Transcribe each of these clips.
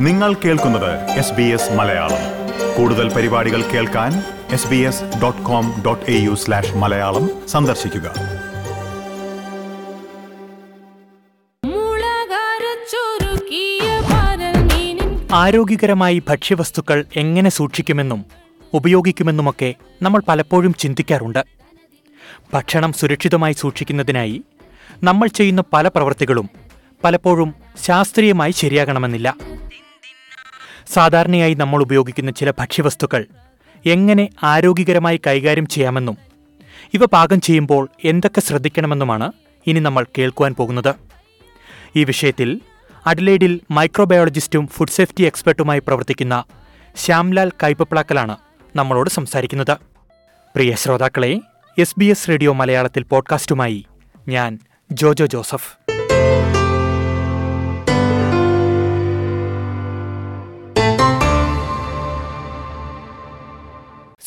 നിങ്ങൾ കേൾക്കുന്നത് S B S Malayalam. കൂടുതൽ പരിപാടികൾ കേൾക്കാൻ S B S dot com dot A U slash Malayalam സന്ദർശിക്കുക. ആരോഗ്യകരമായി ഭക്ഷ്യവസ്തുക്കൾ എങ്ങനെ സൂക്ഷിക്കുമെന്നും ഉപയോഗിക്കുമെന്നുമൊക്കെ നമ്മൾ പലപ്പോഴും ചിന്തിക്കാറുണ്ട്. ഭക്ഷണം സുരക്ഷിതമായി സൂക്ഷിക്കുന്നതിനായി നമ്മൾ ചെയ്യുന്ന പല പ്രവൃത്തികളും പലപ്പോഴും ശാസ്ത്രീയമായി ശരിയാകണമെന്നില്ല. സാധാരണയായി നമ്മൾ ഉപയോഗിക്കുന്ന ചില ഭക്ഷ്യവസ്തുക്കൾ എങ്ങനെ ആരോഗ്യകരമായി കൈകാര്യം ചെയ്യാമെന്നും ഇവ പാകം ചെയ്യുമ്പോൾ എന്തൊക്കെ ശ്രദ്ധിക്കണമെന്നുമാണ് ഇനി നമ്മൾ കേൾക്കുവാൻ പോകുന്നത്. ഈ വിഷയത്തിൽ അഡ്ലേഡിൽ മൈക്രോബയോളജിസ്റ്റും ഫുഡ് സേഫ്റ്റി എക്സ്പെർട്ടുമായി പ്രവർത്തിക്കുന്ന ശ്യാംലാൽ കൈപ്പപ്ലാക്കലാണ് നമ്മളോട് സംസാരിക്കുന്നത്. പ്രിയ ശ്രോതാക്കളെ എസ് ബി എസ് റേഡിയോ മലയാളത്തിൽ പോഡ്കാസ്റ്റുമായി ഞാൻ ജോജോ ജോസഫ്.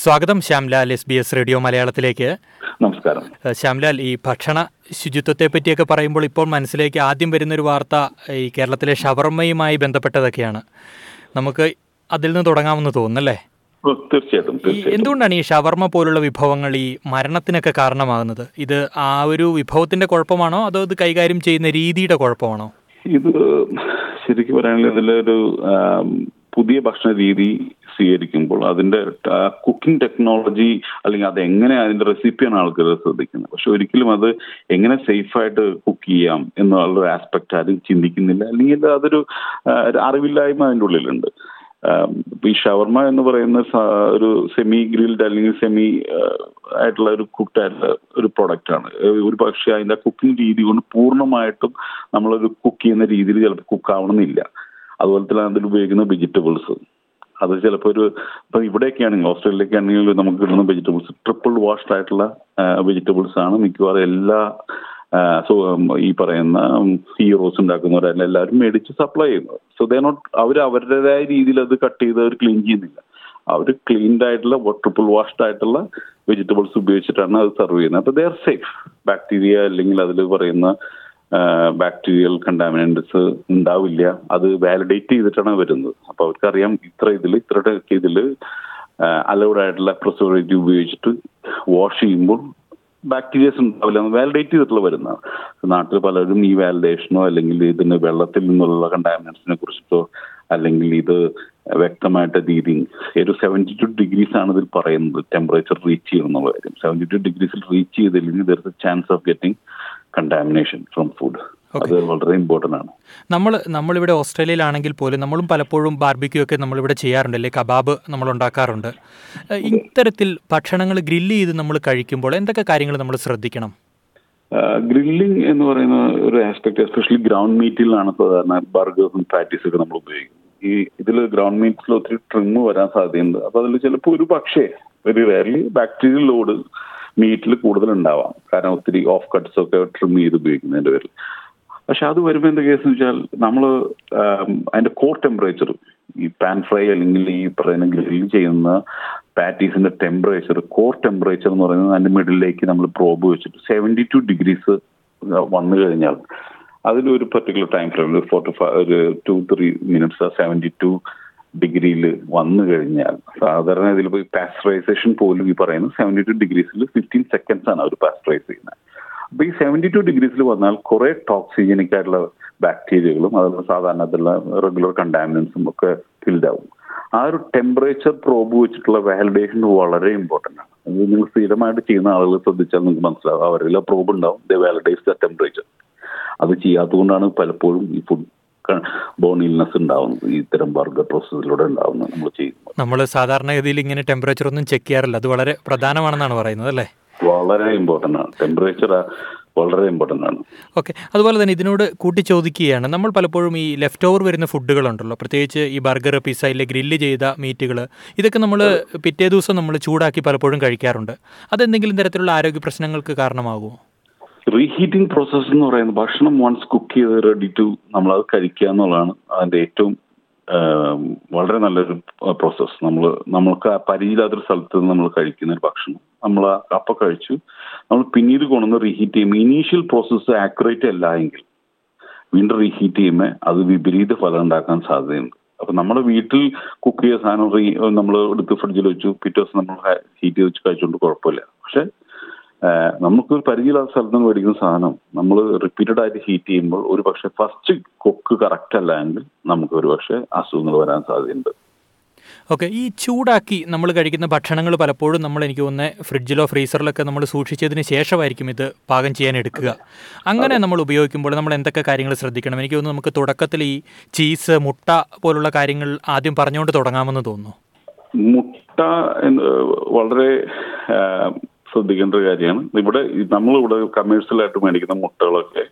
സ്വാഗതം Shyamlal S B S radio മലയാളത്തിലേക്ക്. നമസ്കാരം. ശ്യാംലാൽ ഈ ഭക്ഷണ ശുചിത്വത്തെ പറ്റിയൊക്കെ പറയുമ്പോൾ ഇപ്പോൾ മനസ്സിലേക്ക് ആദ്യം വരുന്നൊരു വാർത്ത ഈ കേരളത്തിലെ ഷവർമ്മയുമായി ബന്ധപ്പെട്ടതൊക്കെയാണ്. നമുക്ക് അതിൽ നിന്ന് തുടങ്ങാമെന്ന് തോന്നുന്നല്ലേ? അല്ലേ തീർച്ചയായിട്ടും എന്തുകൊണ്ടാണ് ഈ ഷവർമ്മ പോലുള്ള വിഭവങ്ങൾ ഈ മരണത്തിനൊക്കെ കാരണമാകുന്നത്? ഇത് ആ ഒരു വിഭവത്തിന്റെ കുഴപ്പമാണോ? അതോ ഇത് കൈകാര്യം ചെയ്യുന്ന രീതിയുടെ കുഴപ്പമാണോ? ഇത് ശരിക്കും പറയുകയാണെങ്കിൽ ഇതിലൊരു പുതിയ ഭക്ഷണ രീതി സ്വീകരിക്കുമ്പോൾ അതിന്റെ കുക്കിംഗ് ടെക്നോളജി അല്ലെങ്കിൽ അത് എങ്ങനെ അതിന്റെ റെസിപ്പിയാണ് ആൾക്കാർ ശ്രദ്ധിക്കുന്നത്. പക്ഷെ ഒരിക്കലും അത് എങ്ങനെ സേഫായിട്ട് കുക്ക് ചെയ്യാം എന്നുള്ള ആസ്പെക്ട് ആരും ചിന്തിക്കുന്നില്ല. അല്ലെങ്കിൽ അതൊരു അറിവില്ലായ്മ അതിന്റെ ഉള്ളിലുണ്ട്. ഈ ഷവർമ എന്ന് പറയുന്ന ഒരു സെമി ഗ്രിൽഡ് അല്ലെങ്കിൽ സെമി ആയിട്ടുള്ള ഒരു കുക്ക്ഡ് ആയിട്ടുള്ള ഒരു പ്രൊഡക്റ്റ് ആണ്. ഒരു പക്ഷേ അതിന്റെ കുക്കിംഗ് രീതി കൊണ്ട് പൂർണമായിട്ടും നമ്മളൊരു കുക്ക് ചെയ്യുന്ന രീതിയിൽ ചിലപ്പോൾ കുക്ക് ആവണമെന്നില്ല. അതുപോലെ തന്നെ അതിൽ ഉപയോഗിക്കുന്ന വെജിറ്റബിൾസ് അത് ചിലപ്പോൾ ഒരു ഇപ്പൊ ഇവിടെയൊക്കെയാണെങ്കിൽ ഓസ്ട്രേലിയയിലൊക്കെ ആണെങ്കിൽ നമുക്ക് കിട്ടുന്ന വെജിറ്റബിൾസ് ട്രിപ്പിൾ വാഷ്ഡ് ആയിട്ടുള്ള വെജിറ്റബിൾസ് ആണ് മിക്കവാറും എല്ലാ സോ ഈ പറയുന്ന ഹീറോസ് ഉണ്ടാക്കുന്നവരെല്ലാം എല്ലാവരും മേടിച്ച് സപ്ലൈ ചെയ്യുന്നത്. സോ ദേ നോട്ട് അവർ അവരുടേതായ രീതിയിൽ അത് കട്ട് ചെയ്ത് അവർ ക്ലീൻ ചെയ്യുന്നില്ല. അവർ ക്ലീൻഡ് ആയിട്ടുള്ള ട്രിപ്പിൾ വാഷ്ഡ് ആയിട്ടുള്ള വെജിറ്റബിൾസ് ഉപയോഗിച്ചിട്ടാണ് അത് സെർവ് ചെയ്യുന്നത്. അപ്പൊ ദേ ആർ സേഫ് ബാക്ടീരിയ അല്ലെങ്കിൽ അതിൽ പറയുന്ന ബാക്ടീരിയൽ കണ്ടാമിനൻസ് ഉണ്ടാവില്ല. അത് വാലിഡേറ്റ് ചെയ്തിട്ടാണ് വരുന്നത്. അപ്പൊ അവർക്കറിയാം ഇത്ര ഇതിൽ ഇത്ര ഇതിൽ അലൗഡ് ആയിട്ടുള്ള പ്രിസർവേറ്റീവ് ഉപയോഗിച്ചിട്ട് വാഷ് ചെയ്യുമ്പോൾ ബാക്ടീരിയസ് ഉണ്ടാവില്ല വാലിഡേറ്റ് ചെയ്തിട്ടുള്ള വരുന്നതാണ്. നാട്ടിൽ പലരും ഈ വാലിഡേഷനോ അല്ലെങ്കിൽ ഇതിന് വെള്ളത്തിൽ നിന്നുള്ള കണ്ടാമിനൻസിനെ കുറിച്ചിട്ടോ അല്ലെങ്കിൽ ഇത് വ്യക്തമായിട്ട് രീതി ഒരു സെവന്റി ടു ഡിഗ്രീസ് ആണ് ഇതിൽ പറയുന്നത് ടെമ്പറേച്ചർ റീച്ച് ചെയ്യണം എന്നുള്ള കാര്യം. സെവന്റി ടു ഡിഗ്രീസിൽ റീച്ച് ചെയ്തില്ലെങ്കിൽ there a chance of getting contamination from food അത് വളരെ ഇമ്പോർട്ടന്റ് ആണ്. നമ്മൾ നമ്മളിവിടെ ഓസ്ട്രേലിയയിലാണെങ്കിൽ പോലും നമ്മളും പലപ്പോഴും ബാർബിക്യൂ ഒക്കെ നമ്മളിവിടെ ചെയ്യാറുണ്ട് അല്ലേ കബാബ് നമ്മൾ ഉണ്ടാക്കാറുണ്ട് ഇത്തരത്തിൽ ഭക്ഷണങ്ങൾ ഗ്രില്ല് ചെയ്ത് നമ്മൾ കഴിക്കുമ്പോൾ എന്തൊക്കെ കാര്യങ്ങൾ നമ്മൾ ശ്രദ്ധിക്കണം? ഗ്രില്ലിംഗ് എന്ന് പറയുന്ന ഒരു ആസ്പെക്ട് എസ്പെഷ്യലി ഗ്രൗണ്ട് മീറ്റിലാണ് സാധാരണ ബർഗേഴ്സും പാറ്റീസ് ഒക്കെ നമ്മൾ ഉപയോഗിക്കും ഈ ഇതിൽ ഗ്രൗണ്ട് മീറ്റ്സിൽ ഒത്തിരി ട്രിമ്മ് വരാൻ സാധ്യതയുണ്ട്. അപ്പൊ അതിൽ ചിലപ്പോൾ ഒരു പക്ഷേ വെരി റയർലി ബാക്ടീരിയൽ ലോഡ് മീറ്റിൽ കൂടുതൽ ഉണ്ടാവാം കാരണം ഒത്തിരി ഓഫ് കട്ട്സ് ഒക്കെ ട്രിം ചെയ്ത് ഉപയോഗിക്കുന്നതിന്റെ പേരിൽ. പക്ഷെ അത് വരുമ്പോൾ എന്താ കേസ് വെച്ചാൽ നമ്മൾ അതിന്റെ കോർ ടെമ്പറേച്ചർ ഈ പാൻ ഫ്രൈ അല്ലെങ്കിൽ ഈ പറയുന്ന ഗ്രിൽ ചെയ്യുന്ന പാറ്റീസിന്റെ ടെമ്പറേച്ചർ കോർ ടെമ്പറേച്ചർ എന്ന് പറയുന്നത് അതിന്റെ മിഡിലേക്ക് നമ്മൾ പ്രോബ് വെച്ചിട്ട് സെവന്റി ടു ഡിഗ്രീസ് വന്നു കഴിഞ്ഞാൽ അതിലൊരു particular time frame four two five ഒരു two three minutes seventy two ഡിഗ്രിയിൽ വന്നു കഴിഞ്ഞാൽ സാധാരണ ഇതിൽ പോയി പാസ്റ്ററൈസേഷൻ പോലും ഈ പറയുന്നത് സെവന്റി ടു ഡിഗ്രീസിൽ ഫിഫ്റ്റീൻ സെക്കൻഡ്സ് ആണ് അവർ പാസ്റ്ററൈസ് ചെയ്യുന്നത്. അപ്പൊ ഈ സെവന്റി ടു ഡിഗ്രീസിൽ വന്നാൽ കുറെ ടോക്സിജനിക് ആയിട്ടുള്ള ബാക്ടീരിയകളും അതുപോലെ സാധാരണത്തിലുള്ള റെഗുലർ കണ്ടാമിനൻസും ഒക്കെ ഫിൽഡ് ആവും. ആ ഒരു ടെമ്പറേച്ചർ പ്രോബ് വെച്ചിട്ടുള്ള വാലിഡേഷൻ വളരെ ഇമ്പോർട്ടന്റ് ആണ്. അത് നിങ്ങൾ സ്ഥിരമായിട്ട് ചെയ്യുന്ന ആളുകൾ ശ്രദ്ധിച്ചാൽ നിങ്ങൾക്ക് മനസ്സിലാവും. അവരെല്ലാം പ്രോബ് ഉണ്ടാവും. ദ വാലിഡൈസ് ദ ടെമ്പറേച്ചർ അത് ചെയ്യാത്തതുകൊണ്ടാണ് പലപ്പോഴും ഈ ഫുഡ് ബോൺ ഇൽനെസ് ഉണ്ടാവുന്നത് ഇത്തരം ബർഗർ പ്രോസസ്സിലൂടെ ഉണ്ടാവുന്നത് നമ്മൾ ചെയ്യുന്നത്. നമ്മൾ സാധാരണഗതിയിൽ ഇങ്ങനെ ടെമ്പറേച്ചർ ഒന്നും ചെക്ക് ചെയ്യാറില്ല. അത് വളരെ പ്രധാനമാണെന്നാണ് പറയുന്നത് അല്ലേ? വളരെ ഇമ്പോർട്ടന്റ് ആണ്. ടെമ്പറേച്ചർ വളരെ ഇമ്പോർട്ടന്റ് ആണ്. ഓക്കെ അതുപോലെ തന്നെ ഇതിനോട് കൂട്ടി ചോദിക്കുകയാണ് നമ്മൾ പലപ്പോഴും ഈ ലെഫ്റ്റ് ഓവർ വരുന്ന ഫുഡുകളുണ്ടല്ലോ പ്രത്യേകിച്ച് ഈ ബർഗർ പിസ്സ ഇല്ലെ ഗ്രില്ല് ചെയ്ത മീറ്റുകൾ ഇതൊക്കെ നമ്മൾ പിറ്റേ ദിവസം നമ്മൾ ചൂടാക്കി പലപ്പോഴും കഴിക്കാറുണ്ട്. അതെന്തെങ്കിലും തരത്തിലുള്ള ആരോഗ്യ പ്രശ്നങ്ങൾക്ക് കാരണമാകുമോ? റീഹീറ്റിംഗ് പ്രോസസ്സ് എന്ന് പറയുന്നത് ഭക്ഷണം വൺസ് കുക്ക് ചെയ്ത് റെഡി ടു നമ്മൾ അത് കഴിക്കുക എന്നുള്ളതാണ് അതിന്റെ ഏറ്റവും വളരെ നല്ലൊരു പ്രോസസ്സ് നമ്മൾ നമ്മൾക്ക് പരിചയമില്ലാത്തൊരു സ്ഥലത്ത് നമ്മൾ കഴിക്കുന്ന ഒരു ഭക്ഷണം. നമ്മൾ അപ്പം കഴിച്ചു. നമ്മൾ പിന്നീട് കൊണ്ടുവന്ന് റീഹീറ്റ് ചെയ്യുമ്പോൾ ഇനീഷ്യൽ പ്രോസസ്സ് ആക്യുറേറ്റ് അല്ല എങ്കിൽ വീണ്ടും റീഹീറ്റ് ചെയ്യുമ്പോൾ അത് വിപരീത ഫലം ഉണ്ടാക്കാൻ സാധ്യതയുണ്ട്. അപ്പൊ നമ്മുടെ വീട്ടിൽ കുക്ക് ചെയ്ത സാധനം നമ്മൾ എടുത്ത് ഫ്രിഡ്ജിൽ വെച്ചു. പിറ്റേ ദിവസം നമ്മൾ ഹീറ്റ് ചെയ്ത് വെച്ച് കഴിച്ചുകൊണ്ട് കുഴപ്പമില്ല. പക്ഷെ നമുക്ക് ഒരു പരിചയമില്ലാത്ത സ്ഥലത്ത് നിന്ന് മേടിക്കുന്ന സാധനം നമ്മൾ റിപ്പീറ്റഡ് ആയിട്ട് ഹീറ്റ് ചെയ്യുമ്പോൾ ഒരു പക്ഷെ ഫസ്റ്റ് കൊക്ക് കറക്റ്റ് അല്ല എങ്കിൽ നമുക്ക് ഒരു പക്ഷെ അസുഖങ്ങൾ വരാൻ സാധ്യതയുണ്ട്. ഓക്കെ ഈ ചൂടാക്കി നമ്മൾ കഴിക്കുന്ന ഭക്ഷണങ്ങൾ പലപ്പോഴും നമ്മൾ എനിക്ക് തോന്നുന്നത് ഫ്രിഡ്ജിലോ ഫ്രീസറിലൊക്കെ നമ്മൾ സൂക്ഷിച്ചതിന് ശേഷമായിരിക്കും ഇത് പാകം ചെയ്യാൻ എടുക്കുക. അങ്ങനെ നമ്മൾ ഉപയോഗിക്കുമ്പോൾ നമ്മൾ എന്തൊക്കെ കാര്യങ്ങൾ ശ്രദ്ധിക്കണം? എനിക്ക് തോന്നുന്നു നമുക്ക് തുടക്കത്തിൽ ഈ ചീസ് മുട്ട പോലുള്ള കാര്യങ്ങൾ ആദ്യം പറഞ്ഞുകൊണ്ട് തുടങ്ങാമെന്ന് തോന്നുന്നു. മുട്ട വളരെ ശ്രദ്ധിക്കേണ്ട ഒരു കാര്യമാണ്. ഇവിടെ നമ്മളിവിടെ കമേഴ്ഷ്യലായിട്ട് മേടിക്കുന്ന മുട്ടകളൊക്കെ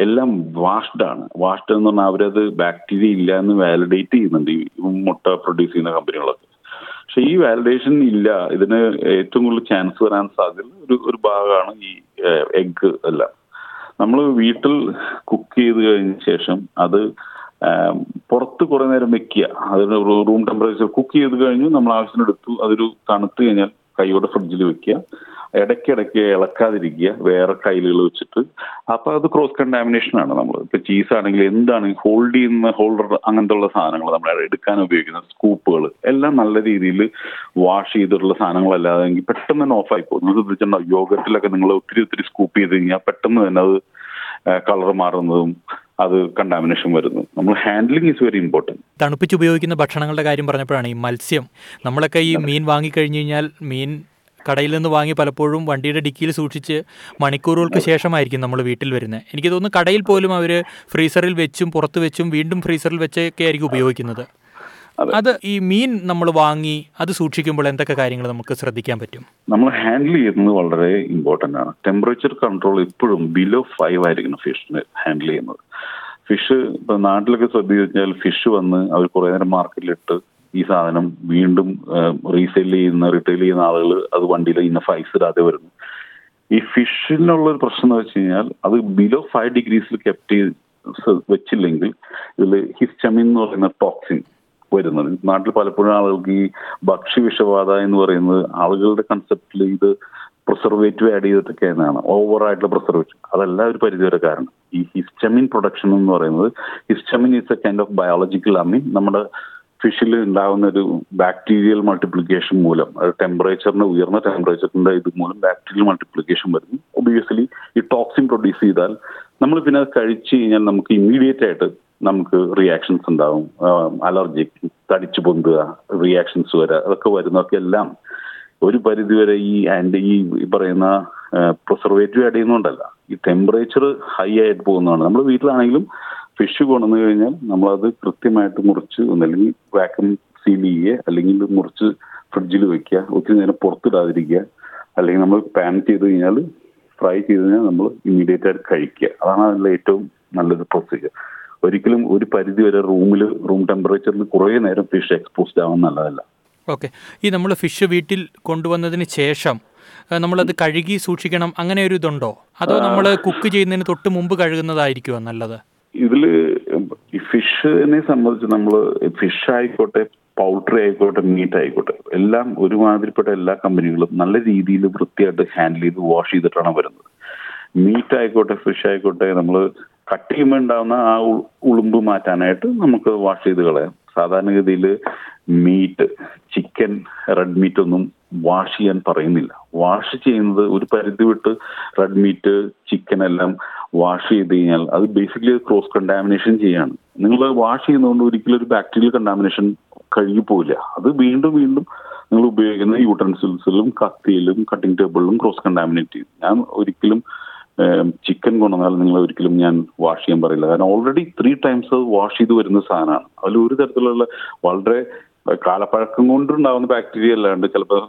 എല്ലാം വാഷ്ഡ് ആണ്. വാഷ്ഡ് എന്ന് പറഞ്ഞാൽ അവരത് ബാക്ടീരിയ ഇല്ല എന്ന് വാലിഡേറ്റ് ചെയ്യുന്നുണ്ട് ഈ മുട്ട പ്രൊഡ്യൂസ് ചെയ്യുന്ന കമ്പനികളൊക്കെ. പക്ഷെ ഈ വാലിഡേഷൻ ഇല്ല. ഇതിന് ഏറ്റവും കൂടുതൽ ചാൻസ് വരാൻ സാധ്യത ഒരു ഒരു ഭാഗമാണ് ഈ എഗ്ഗ് എല്ലാം. നമ്മൾ വീട്ടിൽ കുക്ക് ചെയ്ത് കഴിഞ്ഞ ശേഷം അത് പുറത്ത് കുറെ നേരം വെക്കുക. അതിന് റൂം ടെമ്പറേച്ചർ കുക്ക് ചെയ്ത് കഴിഞ്ഞു. നമ്മൾ ആവശ്യത്തിന് എടുത്തു അതൊരു തണുത്ത് കഴിഞ്ഞാൽ കൈയോടെ ഫ്രിഡ്ജിൽ വെക്കുക. ഇടയ്ക്കിടയ്ക്ക് ഇളക്കാതിരിക്കുക വേറെ കയ്യിലുകൾ വെച്ചിട്ട്. അപ്പൊ അത് ക്രോസ് കണ്ടാമിനേഷൻ ആണ് നമ്മൾ ഇപ്പൊ ചീസ് ആണെങ്കിൽ എന്താണ് ഹോൾഡ് ചെയ്യുന്ന ഹോൾഡർ അങ്ങനത്തെ ഉള്ള സാധനങ്ങൾ നമ്മൾ എടുക്കാൻ ഉപയോഗിക്കുന്ന സ്കൂപ്പുകൾ എല്ലാം നല്ല രീതിയിൽ വാഷ് ചെയ്തിട്ടുള്ള സാധനങ്ങളല്ലാതെ എങ്കിൽ പെട്ടെന്ന് തന്നെ ഓഫായി പോകും നിങ്ങൾ ശ്രദ്ധിച്ചിട്ടുണ്ടോ യോഗത്തിലൊക്കെ നിങ്ങൾ ഒത്തിരി ഒത്തിരി സ്കൂപ്പ് ചെയ്ത് കഴിഞ്ഞാൽ പെട്ടെന്ന് തന്നെ അത് കളർ മാറുന്നതും അത് കണ്ടാമിനേഷൻ വരുന്നു നമ്മൾ ഹാൻഡ്ലിംഗ് ഈസ് വെരി ഇമ്പോർട്ടന്റ് തണുപ്പിച്ച് ഉപയോഗിക്കുന്ന ഭക്ഷണങ്ങളുടെ കാര്യം പറഞ്ഞപ്പോഴാണ് ഈ മത്സ്യം. നമ്മളൊക്കെ ഈ മീൻ വാങ്ങിക്കഴിഞ്ഞു കഴിഞ്ഞാൽ മീൻ കടയിൽ നിന്ന് വാങ്ങി പലപ്പോഴും വണ്ടിയുടെ ഡിക്കിയിൽ സൂക്ഷിച്ച് മണിക്കൂറുകൾക്ക് ശേഷമായിരിക്കും നമ്മൾ വീട്ടിൽ വരുന്നത്. എനിക്ക് തോന്നുന്നു കടയിൽ പോലും അവർ ഫ്രീസറിൽ വെച്ചും പുറത്ത് വെച്ചും വീണ്ടും ഫ്രീസറിൽ വെച്ചൊക്കെ ആയിരിക്കും ഉപയോഗിക്കുന്നത്. അത്. ഈ മീൻ നമ്മൾ വാങ്ങി അത് സൂക്ഷിക്കുമ്പോൾ എന്തൊക്കെ കാര്യങ്ങൾ നമുക്ക് ശ്രദ്ധിക്കാൻ പറ്റും? നമ്മൾ ഹാൻഡിൽ ചെയ്യുന്നത് വളരെ ഇമ്പോർട്ടന്റ് ആണ്. ടെമ്പറേച്ചർ കൺട്രോൾ എപ്പോഴും ബിലോ ഫൈവ് ആയിരിക്കണം ഫിഷിനെ ഹാൻഡിൽ ചെയ്യുന്നത്. ഫിഷ് ഇപ്പൊ നാട്ടിലൊക്കെ ശ്രദ്ധിച്ചു കഴിഞ്ഞാൽ ഫിഷ് വന്ന് അവർ കുറെ നേരം മാർക്കറ്റിലിട്ട് ഈ സാധനം വീണ്ടും റീസെയിൽ ചെയ്യുന്ന റിട്ടെയിൽ ചെയ്യുന്ന ആളുകൾ അത് വണ്ടിയിൽ ഇന്ന ഫൈസ് ഇടാതെ വരുന്നു. ഈ ഫിഷിനുള്ള ഒരു പ്രശ്നം എന്ന് വെച്ച് കഴിഞ്ഞാൽ അത് ബിലോ ഫൈവ് ഡിഗ്രീസിൽ കെപ്റ്റ് വെച്ചില്ലെങ്കിൽ ഇതിൽ ഹിസ്റ്റമിൻ എന്ന് പറയുന്ന ടോക്സിൻ വരുന്നത്. നാട്ടിൽ പലപ്പോഴും ആളുകൾക്ക് ഈ ഭക്ഷ്യ വിഷബാധ എന്ന് പറയുന്നത് ആളുകളുടെ കൺസെപ്റ്റിൽ ഇത് പ്രിസർവേറ്റീവ് ആഡ് ചെയ്തിട്ടൊക്കെ എന്നാണ് ഓവറായിട്ടുള്ള പ്രിസർവേറ്റീവ് അതല്ല ഒരു പരിധിവരെ കാരണം. ഈ ഹിസ്റ്റമിൻ പ്രൊഡക്ഷൻ എന്ന് പറയുന്നത് histamine is a kind of biological amine നമ്മുടെ ഫിഷിൽ ഉണ്ടാകുന്ന ഒരു ബാക്ടീരിയൽ മൾട്ടിപ്ലിക്കേഷൻ മൂലം അത് ടെമ്പറേച്ചറിന് ഉയർന്ന ടെമ്പറേച്ചറിന്റെ ഇത് മൂലം ബാക്ടീരിയൽ മൾട്ടിപ്ലിക്കേഷൻ വരുന്നു. ഒബിയസ്ലി ഈ ടോക്സിൻ പ്രൊഡ്യൂസ് ചെയ്താൽ നമ്മൾ പിന്നെ അത് കഴിച്ചു കഴിഞ്ഞാൽ നമുക്ക് ഇമ്മീഡിയറ്റ് ആയിട്ട് നമുക്ക് റിയാക്ഷൻസ് ഉണ്ടാവും. അലർജിക് തടിച്ചു പൊന്തുക റിയാക്ഷൻസ് വരിക അതൊക്കെ വരുന്നതൊക്കെ എല്ലാം ഒരു പരിധിവരെ ഈ ആൻഡ് ഈ ഈ പറയുന്ന പ്രിസർവേറ്റീവ് ആഡ് ചെയ്യുന്നുണ്ടല്ല ഈ ടെമ്പറേച്ചർ ഹൈ ആയിട്ട് പോകുന്നതാണ്. നമ്മൾ വീട്ടിലാണെങ്കിലും ഫിഷ് കൊണ്ടുവന്നു കഴിഞ്ഞാൽ നമ്മളത് കൃത്യമായിട്ട് മുറിച്ച് ഒന്നല്ലെങ്കിൽ വാക്യൂം സീൽ ചെയ്യുക അല്ലെങ്കിൽ മുറിച്ച് ഫ്രിഡ്ജിൽ വെക്കുക ഒത്തിരി നേരം പുറത്തിടാതിരിക്കുക അല്ലെങ്കിൽ നമ്മൾ പാൻ ചെയ്ത് കഴിഞ്ഞാൽ ഫ്രൈ ചെയ്ത് കഴിഞ്ഞാൽ നമ്മൾ ഇമ്മീഡിയറ്റ് ആയിട്ട് കഴിക്കുക. അതാണ് അതിന്റെ ഏറ്റവും നല്ലൊരു പ്രൊസീജിയർ ഒരിക്കലും ഒരു പരിധി വരെ റൂമിൽ റൂം ടെമ്പറേച്ചറിൽ കുറേ നേരം ഫിഷ് എക്സ്പോസ്ഡ് ആവാൻ നല്ലതല്ല. ഓക്കെ ഈ നമ്മൾ ഫിഷ് വീട്ടിൽ കൊണ്ടുവന്നതിന് ശേഷം നമ്മളത് കഴുകി സൂക്ഷിക്കണം അങ്ങനെ ഒരു ഇതുണ്ടോ? അതോ നമ്മൾ കുക്ക് ചെയ്യുന്നതിന് തൊട്ട് മുമ്പ് കഴുകുന്നതായിരിക്കുമോ നല്ലത്? ഈ ഫിഷിനെ സംബന്ധിച്ച് നമ്മൾ ഫിഷ് ആയിക്കോട്ടെ പൗൾട്രി ആയിക്കോട്ടെ മീറ്റ് ആയിക്കോട്ടെ എല്ലാം ഒരുമാതിരിപ്പെട്ട എല്ലാ കമ്പനികളും നല്ല രീതിയിൽ വൃത്തിയായിട്ട് ഹാൻഡിൽ ചെയ്ത് വാഷ് ചെയ്തിട്ടാണ് വരുന്നത്. മീറ്റ് ആയിക്കോട്ടെ ഫിഷ് ആയിക്കോട്ടെ നമ്മൾ കട്ട് ചെയ്യുമ്പോൾ ഉണ്ടാകുന്ന ആ ഉളുമ്പ് മാറ്റാനായിട്ട് നമുക്ക് വാഷ് ചെയ്ത് കളയാം. സാധാരണഗതിയിൽ മീറ്റ് ചിക്കൻ റെഡ് മീറ്റ് ഒന്നും വാഷ് ചെയ്യാൻ പറയുന്നില്ല. വാഷ് ചെയ്യുന്നത് ഒരു പരിധി വിട്ട് റെഡ് മീറ്റ് ചിക്കൻ എല്ലാം വാഷ് ചെയ്ത് കഴിഞ്ഞാൽ അത് ബേസിക്കലി ക്രോസ് കണ്ടാമിനേഷൻ ചെയ്യാണ്. നിങ്ങൾ വാഷ് ചെയ്യുന്നതുകൊണ്ട് ഒരിക്കലും ഒരു ബാക്ടീരിയൽ കണ്ടാമിനേഷൻ കഴുകി പോവില്ല. അത് വീണ്ടും വീണ്ടും നിങ്ങൾ ഉപയോഗിക്കുന്ന യൂട്ടൻസിൽസിലും കത്തിയിലും കട്ടിംഗ് ടേബിളിലും ക്രോസ് കണ്ടാമിനേറ്റ് ചെയ്യും. ഞാൻ ഒരിക്കലും ചിക്കൻ കൊണ്ടുവന്നാൽ നിങ്ങൾ ഒരിക്കലും ഞാൻ വാഷ് ചെയ്യാൻ പറയില്ല. കാരണം ഓൾറെഡി ത്രീ ടൈംസ് വാഷ് ചെയ്ത് വരുന്ന സാധനമാണ്. അതിൽ ഒരു തരത്തിലുള്ള വളരെ കാലപ്പഴക്കം കൊണ്ടുണ്ടാവുന്ന ബാക്ടീരിയ അല്ലാണ്ട് ചിലപ്പോൾ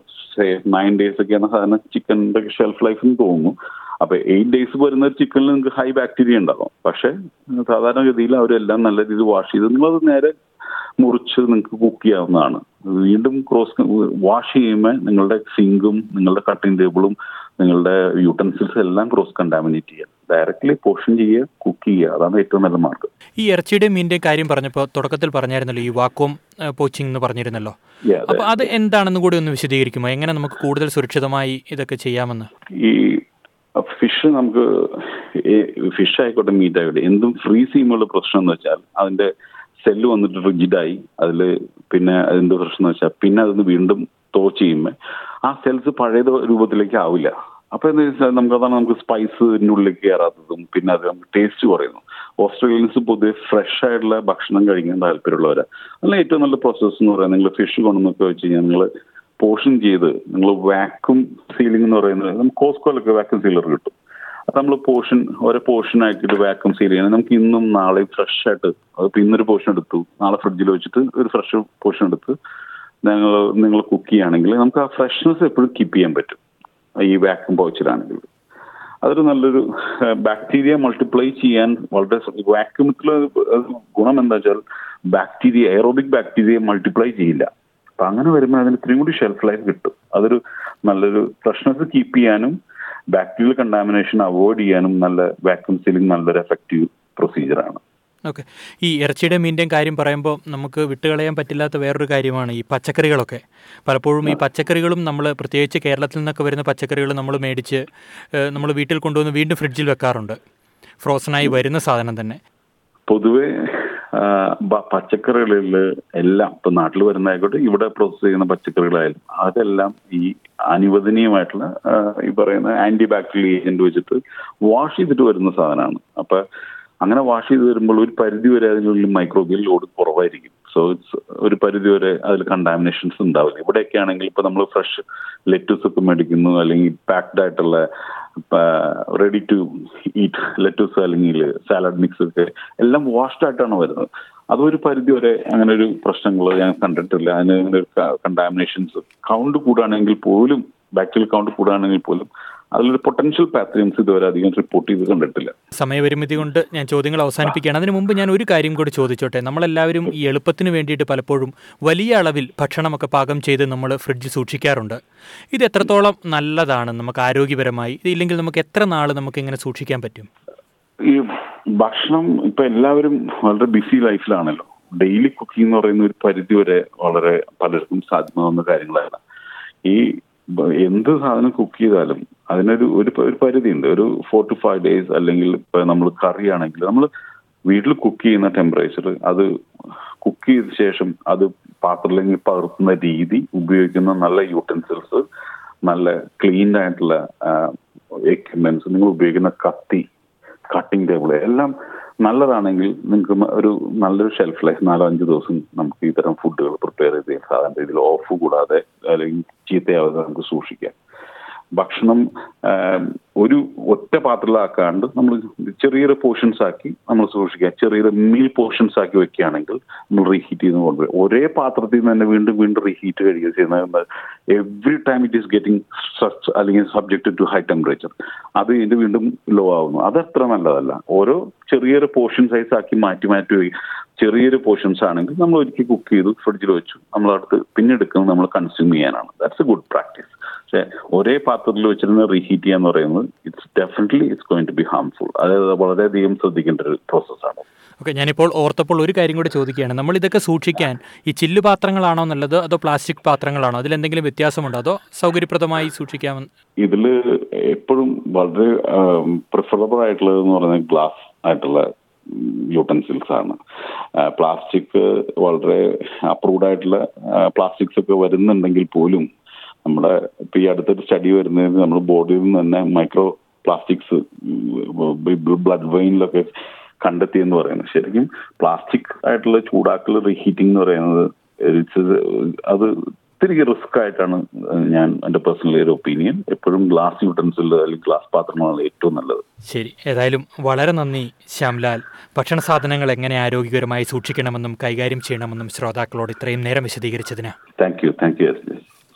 നയൻ ഡേയ്സ് ഒക്കെയാണ് സാധാരണ ചിക്കന്റെ ഷെൽഫ് ലൈഫ് എന്ന് തോന്നുന്നു. അപ്പൊ എയ്റ്റ് ഡേയ്സ് വരുന്ന ഒരു ചിക്കനിൽ നിങ്ങൾക്ക് ഹൈ ബാക്ടീരിയ ഉണ്ടാകും. പക്ഷെ സാധാരണഗതിയിൽ അവരെല്ലാം നല്ല രീതിയിൽ വാഷ് ചെയ്ത് നിങ്ങളത് നേരെ മുറിച്ച് നിങ്ങൾക്ക് കുക്ക് ചെയ്യാവുന്നതാണ്. വീണ്ടും ക്രോസ് വാഷ് ചെയ്യുമ്പോൾ നിങ്ങളുടെ സിങ്കും നിങ്ങളുടെ കട്ടിംഗ് ടേബിളും നിങ്ങളുടെ യൂട്ടൻസിൽസ് എല്ലാം ക്രോസ് കണ്ടാമിനേറ്റ് ചെയ്യുക. ഡയറക്റ്റ്ലി പോഷൻ ചെയ്യുക കുക്ക് ചെയ്യുക. അതാണ് ഏറ്റവും നല്ല മാർഗം. ഈ ഇറച്ചിയുടെ മീനിന്റെ കാര്യം പറഞ്ഞപ്പോൾ തുടക്കത്തിൽ പറഞ്ഞായിരുന്നല്ലോ ഈ വാക്വം പോച്ചിങ് എന്ന് പറഞ്ഞിരുന്നല്ലോ. അപ്പൊ അപ്പോൾ അത് എന്താണെന്ന് കൂടി ഒന്ന് വിശദീകരിക്കുമോ? എങ്ങനെ നമുക്ക് കൂടുതൽ സുരക്ഷിതമായി ഇതൊക്കെ ചെയ്യാമെന്ന്? ഈ ഫിഷ് നമുക്ക് ഫിഷ് ആയിക്കോട്ടെ മീറ്റ് ആയിക്കോട്ടെ എന്തും ഫ്രീസ് ചെയ്യുമ്പോഴുള്ള പ്രശ്നം എന്ന് വെച്ചാൽ അതിന്റെ സെല്ല് വന്നിട്ട് റിജിഡായി അതിൽ പിന്നെ അതിന്റെ പ്രശ്നം വെച്ചാൽ പിന്നെ അതൊന്ന് വീണ്ടും ടോച്ച് ചെയ്യുമ്പോൾ ആ സെൽസ് പഴയ രൂപത്തിലേക്ക് ആവില്ല. അപ്പൊ എന്താ വെച്ചാൽ നമുക്ക് അതാണ് നമുക്ക് സ്പൈസ് ഉള്ളിലേക്ക് കയറാത്തതും പിന്നെ അത് നമുക്ക് ടേസ്റ്റ് കുറയുന്നു. ഓസ്ട്രേലിയൻസ് പൊതുവെ ഫ്രഷ് ആയിട്ടുള്ള ഭക്ഷണം കഴിക്കാൻ താല്പര്യമുള്ളവരാണ് അതിൽ ഏറ്റവും നല്ല പ്രോസസ്സ് എന്ന് പറയുന്നത് നിങ്ങൾ ഫിഷ് കൊണ്ടുവന്നൊക്കെ വെച്ച് കഴിഞ്ഞാൽ നിങ്ങൾ പോർഷൻ ചെയ്ത് നിങ്ങൾ വാക്യൂം സീലിംഗ് എന്ന് പറയുന്നത് നമുക്ക് കോസ്കോയിലൊക്കെ വാക്യൂം സീലർ കിട്ടും. അത് നമ്മൾ പോർഷൻ ഓരോ പോർഷൻ ആയിട്ട് വാക്യൂം സീൽ ചെയ്യണം. നമുക്ക് ഇന്നും നാളെയും ഫ്രഷ് ആയിട്ട് അതിപ്പോൾ ഇന്നൊരു പോർഷൻ എടുത്തു. നാളെ ഫ്രിഡ്ജിൽ വെച്ചിട്ട് ഒരു ഫ്രഷ് പോർഷൻ എടുത്ത് നിങ്ങൾ നിങ്ങൾ കുക്ക് ചെയ്യുകയാണെങ്കിൽ നമുക്ക് ആ ഫ്രഷ്നെസ് എപ്പോഴും കീപ്പ് ചെയ്യാൻ പറ്റും. ഈ വാക്യൂം പൗച്ചിലാണെങ്കിൽ അതൊരു നല്ലൊരു ബാക്ടീരിയ മൾട്ടിപ്ലൈ ചെയ്യാൻ വളരെ വാക്യൂമത്തിൽ ഗുണം എന്താ വെച്ചാൽ ബാക്ടീരിയ എയറോബിക് ബാക്ടീരിയ മൾട്ടിപ്ലൈ ചെയ്യില്ല. അപ്പൊ അങ്ങനെ വരുമ്പോൾ അതിന് ഇത്രയും കൂടി ഷെൽഫ് ലൈഫ് കിട്ടും. അതൊരു നല്ലൊരു ഫ്രഷ്നെസ് കീപ്പ് ചെയ്യാനും ബാക്ടീരിയൽ കണ്ടാമിനേഷൻ അവോയ്ഡ് ചെയ്യാനും നല്ല വാക്യൂം സീലിംഗ് നല്ലൊരു എഫക്റ്റീവ് പ്രൊസീജിയറാണ് ഓക്കെ ഈ ഇറച്ചിയുടെ മീന്റെയും കാര്യം പറയുമ്പോൾ നമുക്ക് വിട്ടുകളയാൻ പറ്റില്ലാത്ത വേറൊരു കാര്യമാണ് ഈ പച്ചക്കറികളൊക്കെ. പലപ്പോഴും ഈ പച്ചക്കറികളും നമ്മൾ പ്രത്യേകിച്ച് കേരളത്തിൽ നിന്നൊക്കെ വരുന്ന പച്ചക്കറികൾ നമ്മൾ മേടിച്ച് നമ്മൾ വീട്ടിൽ കൊണ്ടുവന്ന് വീണ്ടും ഫ്രിഡ്ജിൽ വെക്കാറുണ്ട്. ഫ്രോസണായി വരുന്ന സാധനം തന്നെ. പൊതുവെ പച്ചക്കറികളിൽ എല്ലാം ഇപ്പൊ നാട്ടിൽ വരുന്നതായിക്കോട്ടെ ഇവിടെ പ്രോസസ് ചെയ്യുന്ന പച്ചക്കറികളായാലും അതെല്ലാം ഈ അനുവദനീയമായിട്ടുള്ള ഈ പറയുന്ന ആന്റി ബാക്ടീരിയൽ ഏജന്റ് വെച്ചിട്ട് വാഷ് ചെയ്തിട്ട് വരുന്ന സാധനമാണ്. അപ്പൊ അങ്ങനെ വാഷ് ചെയ്ത് വരുമ്പോൾ ഒരു പരിധി വരെ അതിനുള്ളിൽ മൈക്രോബിയൽ ലോഡ് കുറവായിരിക്കും. സോ ഇറ്റ്സ് ഒരു പരിധി വരെ അതിൽ കണ്ടാമിനേഷൻസ് ഉണ്ടാവില്ല. ഇവിടെയൊക്കെ ആണെങ്കിൽ ഇപ്പൊ നമ്മൾ ഫ്രഷ് ലെറ്റൂസ് ഒക്കെ മേടിക്കുന്നു അല്ലെങ്കിൽ പാക്ഡ് ആയിട്ടുള്ള റെഡി ടു ഈറ്റ് ലെറ്റൂസ് അല്ലെങ്കിൽ സാലഡ് മിക്സ് ഒക്കെ എല്ലാം വാഷ്ഡ് ആയിട്ടാണ് വരുന്നത്. അതൊരു പരിധി വരെ അങ്ങനെ ഒരു പ്രശ്നങ്ങൾ ഞാൻ കണ്ടിട്ടില്ല. അതിന് ഒരു കണ്ടാമിനേഷൻസ് കൗണ്ട് കൂടുകയാണെങ്കിൽ പോലും ബാക്ടീരിയൽ കൗണ്ട് കൂടുകയാണെങ്കിൽ പോലും അതിലൊരു പൊട്ടൻഷ്യൽ പാത്തജൻസ് ഇതുവരെ അധികം റിപ്പോർട്ട് ചെയ്ത് കണ്ടിട്ടില്ല. സമയപരിമിതി കൊണ്ട് ഞാൻ ചോദ്യങ്ങൾ അവസാനിപ്പിക്കുകയാണ്. അതിനു മുമ്പ് ഞാൻ ഒരു കാര്യം കൂടി ചോദിച്ചോട്ടെ? നമ്മളെല്ലാവരും ഈ എളുപ്പത്തിന് വേണ്ടിയിട്ട് പലപ്പോഴും വലിയ അളവിൽ ഭക്ഷണമൊക്കെ പാകം ചെയ്ത് നമ്മൾ ഫ്രിഡ്ജ് സൂക്ഷിക്കാറുണ്ട്. ഇത് എത്രത്തോളം നല്ലതാണ്? നമുക്ക് ആരോഗ്യപരമായി. ഇതില്ലെങ്കിൽ നമുക്ക് എത്ര നാൾ നമുക്ക് ഇങ്ങനെ സൂക്ഷിക്കാൻ പറ്റും? ഈ ഭക്ഷണം ഇപ്പൊ എല്ലാവരും വളരെ ബിസി ലൈഫിലാണല്ലോ ഡെയിലി കുക്കിംഗ് എന്ന് പറയുന്ന ഒരു പരിധി വരെ വളരെ പലർക്കും സാധ്യമാവുന്ന കാര്യങ്ങളാണ്. ഈ എന്ത് സാധനം കുക്ക് ചെയ്താലും അതിനൊരു ഒരു ഒരു പരിധി ഉണ്ട് ഒരു ഫോർ ടു ഫൈവ് ഡേയ്സ് അല്ലെങ്കിൽ നമ്മൾ കറി ആണെങ്കിൽ നമ്മൾ വീട്ടിൽ കുക്ക് ചെയ്യുന്ന ടെമ്പറേച്ചർ അത് കുക്ക് ചെയ്ത ശേഷം അത് പാത്രത്തിലേക്ക് പകർത്തുന്ന രീതി ഉപയോഗിക്കുന്ന നല്ല യൂട്ടൻസിൽസ് നല്ല ക്ലീൻഡ് ആയിട്ടുള്ള എക്യുപ്മെന്റ്സ് നിങ്ങൾ ഉപയോഗിക്കുന്ന കത്തി കട്ടിംഗ് ടേബിൾ എല്ലാം നല്ലതാണെങ്കിൽ നിങ്ങൾക്ക് ഒരു നല്ലൊരു ഷെൽഫ് ലൈഫ് നാലോ അഞ്ച് ദിവസം നമുക്ക് ഇത്തരം ഫുഡുകൾ പ്രിപ്പയർ ചെയ്ത് സാധാരണ രീതിയിൽ ഓഫ് കൂടാതെ അല്ലെങ്കിൽ ചീത്തയാവാതെ നമുക്ക് സൂക്ഷിക്കാം. ഭക്ഷണം ഒരു ഒറ്റ പാത്രത്തിലാക്കാണ്ട് നമ്മൾ ചെറിയൊരു പോർഷൻസ് ആക്കി നമ്മൾ സൂക്ഷിക്കുക. ചെറിയൊരു മീൽ പോർഷൻസ് ആക്കി വെക്കുകയാണെങ്കിൽ നമ്മൾ റീഹീറ്റ് ചെയ്ത് കൊണ്ടുവരും ഒരേ പാത്രത്തിൽ നിന്ന് തന്നെ വീണ്ടും വീണ്ടും റീഹീറ്റ് കഴിയുക ചെയ്യുന്നത് every time it is getting such അല്ലെങ്കിൽ സബ്ജക്റ്റ് ടു ഹൈ ടെമ്പറേച്ചർ അത് ഇതിന്റെ വീണ്ടും ലോ ആവുന്നു. അതത്ര നല്ലതല്ല. ഓരോ ചെറിയൊരു പോർഷൻ സൈസ് ആക്കി മാറ്റി മാറ്റി ചെറിയൊരു പോർഷൻസ് ആണെങ്കിൽ നമ്മൾ ഒരിക്കൽ കുക്ക് ചെയ്തു ഫ്രിഡ്ജിൽ വെച്ചു. നമ്മൾ അടുത്ത് പിന്നെ എടുക്കുന്നത് നമ്മൾ കൺസ്യൂം ചെയ്യാനാണ്. ദാറ്റ്സ് എ ഗുഡ് പ്രാക്ടീസ് ഒരേ പാത്രത്തിൽ വെച്ചിരുന്ന റീഹീറ്റ് ചെയ്യാന്ന് പറയുന്നത് it's definitely it's going to be harmful അതായത് വളരെയധികം ശ്രദ്ധിക്കേണ്ട ഒരു പ്രോസസ്സാണ് ഓക്കെ ഞാനിപ്പോൾ ഓർത്തപ്പോൾ ഒരു കാര്യം കൂടി ചോദിക്കുകയാണ്. നമ്മൾ ഇതൊക്കെ സൂക്ഷിക്കാൻ ഈ ചില്ലു പാത്രങ്ങളാണോ നല്ലത് അതോ പ്ലാസ്റ്റിക് പാത്രങ്ങളാണോ? അതിലെന്തെങ്കിലും വ്യത്യാസമുണ്ടോ? അതോ സൗകര്യപ്രദമായി സൂക്ഷിക്കാമെന്ന് ഇതിൽ എപ്പോഴും വളരെ പ്രിഫറബിൾ ആയിട്ടുള്ളത് എന്ന് പറയുന്നത് ഗ്ലാസ് ആയിട്ടുള്ള യൂട്ടൻസിൽസ് ആണ്. പ്ലാസ്റ്റിക് വളരെ അപ്രൂവ്ഡ് ആയിട്ടുള്ള പ്ലാസ്റ്റിക്സ് ഒക്കെ വരുന്നുണ്ടെങ്കിൽ പോലും നമ്മുടെ ഇപ്പൊ ഈ അടുത്തൊരു സ്റ്റഡി വരുന്നത് നമ്മൾ ബോഡിയിൽ നിന്ന് തന്നെ മൈക്രോ പ്ലാസ്റ്റിക്സ് ബ്ലഡ് വെയിനിലൊക്കെ കണ്ടെത്തിയെന്ന് പറയുന്നത് ശരിക്കും പ്ലാസ്റ്റിക് ആയിട്ടുള്ള ചൂടാക്കൽ റീഹീറ്റിംഗ് എന്ന് പറയുന്നത് അത് ഒത്തിരി റിസ്ക് ആയിട്ടാണ് ഞാൻ എന്റെ പേഴ്സണലി ഒരു ഒപ്പീനിയൻ എപ്പോഴും ഗ്ലാസ് യൂട്ടൻസിൽ അല്ലെങ്കിൽ ഗ്ലാസ് പാത്രങ്ങളാണ് ഏറ്റവും നല്ലത്. ശരി. ഏതായാലും വളരെ നന്ദി ശ്യാംലാൽ. ഭക്ഷണ സാധനങ്ങൾ എങ്ങനെ ആരോഗ്യകരമായി സൂക്ഷിക്കണമെന്നും കൈകാര്യം ചെയ്യണമെന്നും ശ്രോതാക്കളോട് ഇത്രയും നേരം വിശദീകരിച്ചതിന്. Thank you thank you